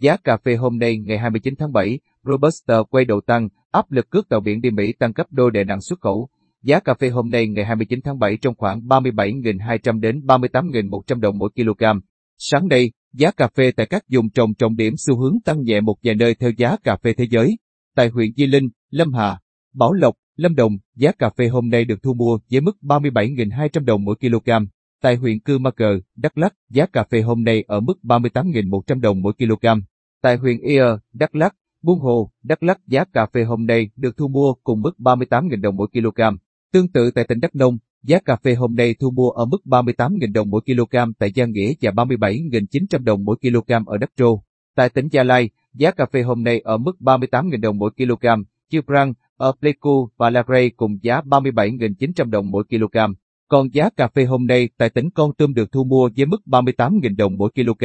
Giá cà phê hôm nay ngày 29 tháng 7, Robusta quay đầu tăng, áp lực cước tàu biển đi Mỹ tăng gấp đôi đè nặng xuất khẩu. Giá cà phê hôm nay ngày 29 tháng 7 trong khoảng 37.200 đến 38.100 đồng mỗi kg. Sáng nay, giá cà phê tại các vùng trồng trọng điểm xu hướng tăng nhẹ một vài nơi theo giá cà phê thế giới. Tại huyện Di Linh, Lâm Hà, Bảo Lộc, Lâm Đồng, giá cà phê hôm nay được thu mua với mức 37.200 đồng mỗi kg. Tại huyện Cư Ma Cờ, Đắk Lắk, giá cà phê hôm nay ở mức 38.100 đồng mỗi kg. Tại huyện Ia, Đắk Lắk, Buôn Hồ, Đắk Lắk giá cà phê hôm nay được thu mua cùng mức 38.000 đồng mỗi kg. Tương tự tại tỉnh Đắk Nông, giá cà phê hôm nay thu mua ở mức 38.000 đồng mỗi kg tại Gia Nghĩa và 37.900 đồng mỗi kg ở Đắk Trô. Tại tỉnh Gia Lai, giá cà phê hôm nay ở mức 38.000 đồng mỗi kg. Chư Prang, ở Pleiku và La Grey cùng giá 37.900 đồng mỗi kg. Còn giá cà phê hôm nay tại tỉnh Con Tum được thu mua với mức 38.000 đồng mỗi kg.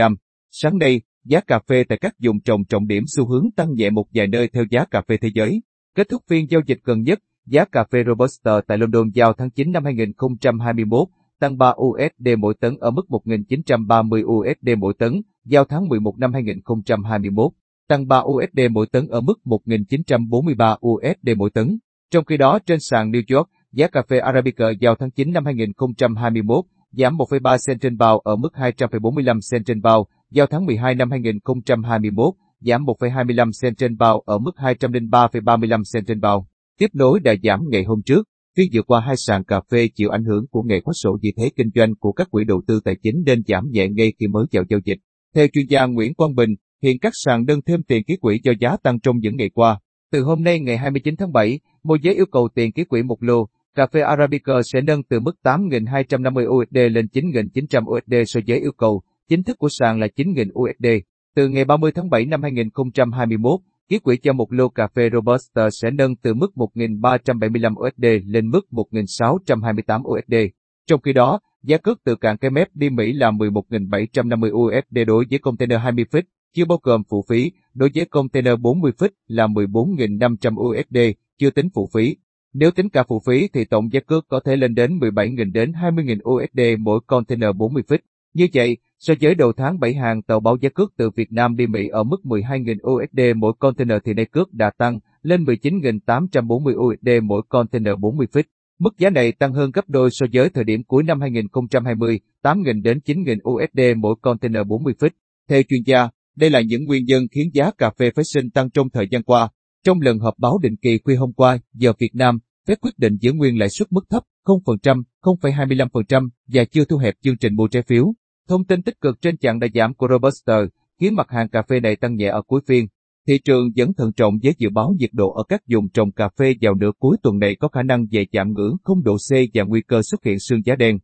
Sáng nay, giá cà phê tại các vùng trồng trọng điểm xu hướng tăng nhẹ một vài nơi theo giá cà phê thế giới. Kết thúc phiên giao dịch gần nhất, giá cà phê Robusta tại London giao tháng 9 năm 2021 tăng 3 USD mỗi tấn ở mức 1.930 USD mỗi tấn, giao tháng 11 năm 2021 tăng 3 USD mỗi tấn ở mức 1.943 USD mỗi tấn. Trong khi đó trên sàn New York, giá cà phê Arabica giao tháng 9 năm 2021 giảm 1,3 cent trên bao ở mức 245 cent trên bao, giao tháng 12 năm 2021 giảm 1,25 cent trên bao ở mức 203,35 cent trên bao. Tiếp nối đã giảm ngày hôm trước, phiên vừa qua hai sàn cà phê chịu ảnh hưởng của ngày khóa sổ vị thế kinh doanh của các quỹ đầu tư tài chính nên giảm nhẹ ngay khi mới chào giao dịch. Theo chuyên gia Nguyễn Quang Bình, hiện các sàn đơn thêm tiền ký quỹ do giá tăng trong những ngày qua. Từ hôm nay ngày 29 tháng 7, môi giới yêu cầu tiền ký quỹ một lô, cà phê Arabica sẽ nâng từ mức 8.250 USD lên 9.900 USD so với yêu cầu chính thức của sàn là 9.000 USD. Từ ngày 30 tháng 7 năm 2021, ký quỹ cho một lô cà phê Robusta sẽ nâng từ mức 1.375 USD lên mức 1.628 USD. Trong khi đó, giá cước từ cảng cái mép đi Mỹ là 11.750 USD đối với container 20 feet, chưa bao gồm phụ phí, đối với container 40 feet là 14.500 USD, chưa tính phụ phí. Nếu tính cả phụ phí thì tổng giá cước có thể lên đến 17.000 đến 20.000 USD mỗi container 40 feet. Như vậy, so với đầu tháng 7 hàng tàu báo giá cước từ Việt Nam đi Mỹ ở mức 12.000 USD mỗi container thì nay cước đã tăng lên 19.840 USD mỗi container 40 feet. Mức giá này tăng hơn gấp đôi so với thời điểm cuối năm 2020, 8.000 đến 9.000 USD mỗi container 40 feet. Theo chuyên gia, đây là những nguyên nhân khiến giá cà phê phái sinh tăng trong thời gian qua. Trong lần họp báo định kỳ khuya hôm qua, giờ Việt Nam, Fed quyết định giữ nguyên lãi suất mức thấp 0%, 0,25% và chưa thu hẹp chương trình mua trái phiếu. Thông tin tích cực trên chặng đã giảm của Robusta khiến mặt hàng cà phê này tăng nhẹ ở cuối phiên. Thị trường vẫn thận trọng với dự báo nhiệt độ ở các vùng trồng cà phê vào nửa cuối tuần này có khả năng về chạm ngưỡng 0 độ C và nguy cơ xuất hiện sương giá đen.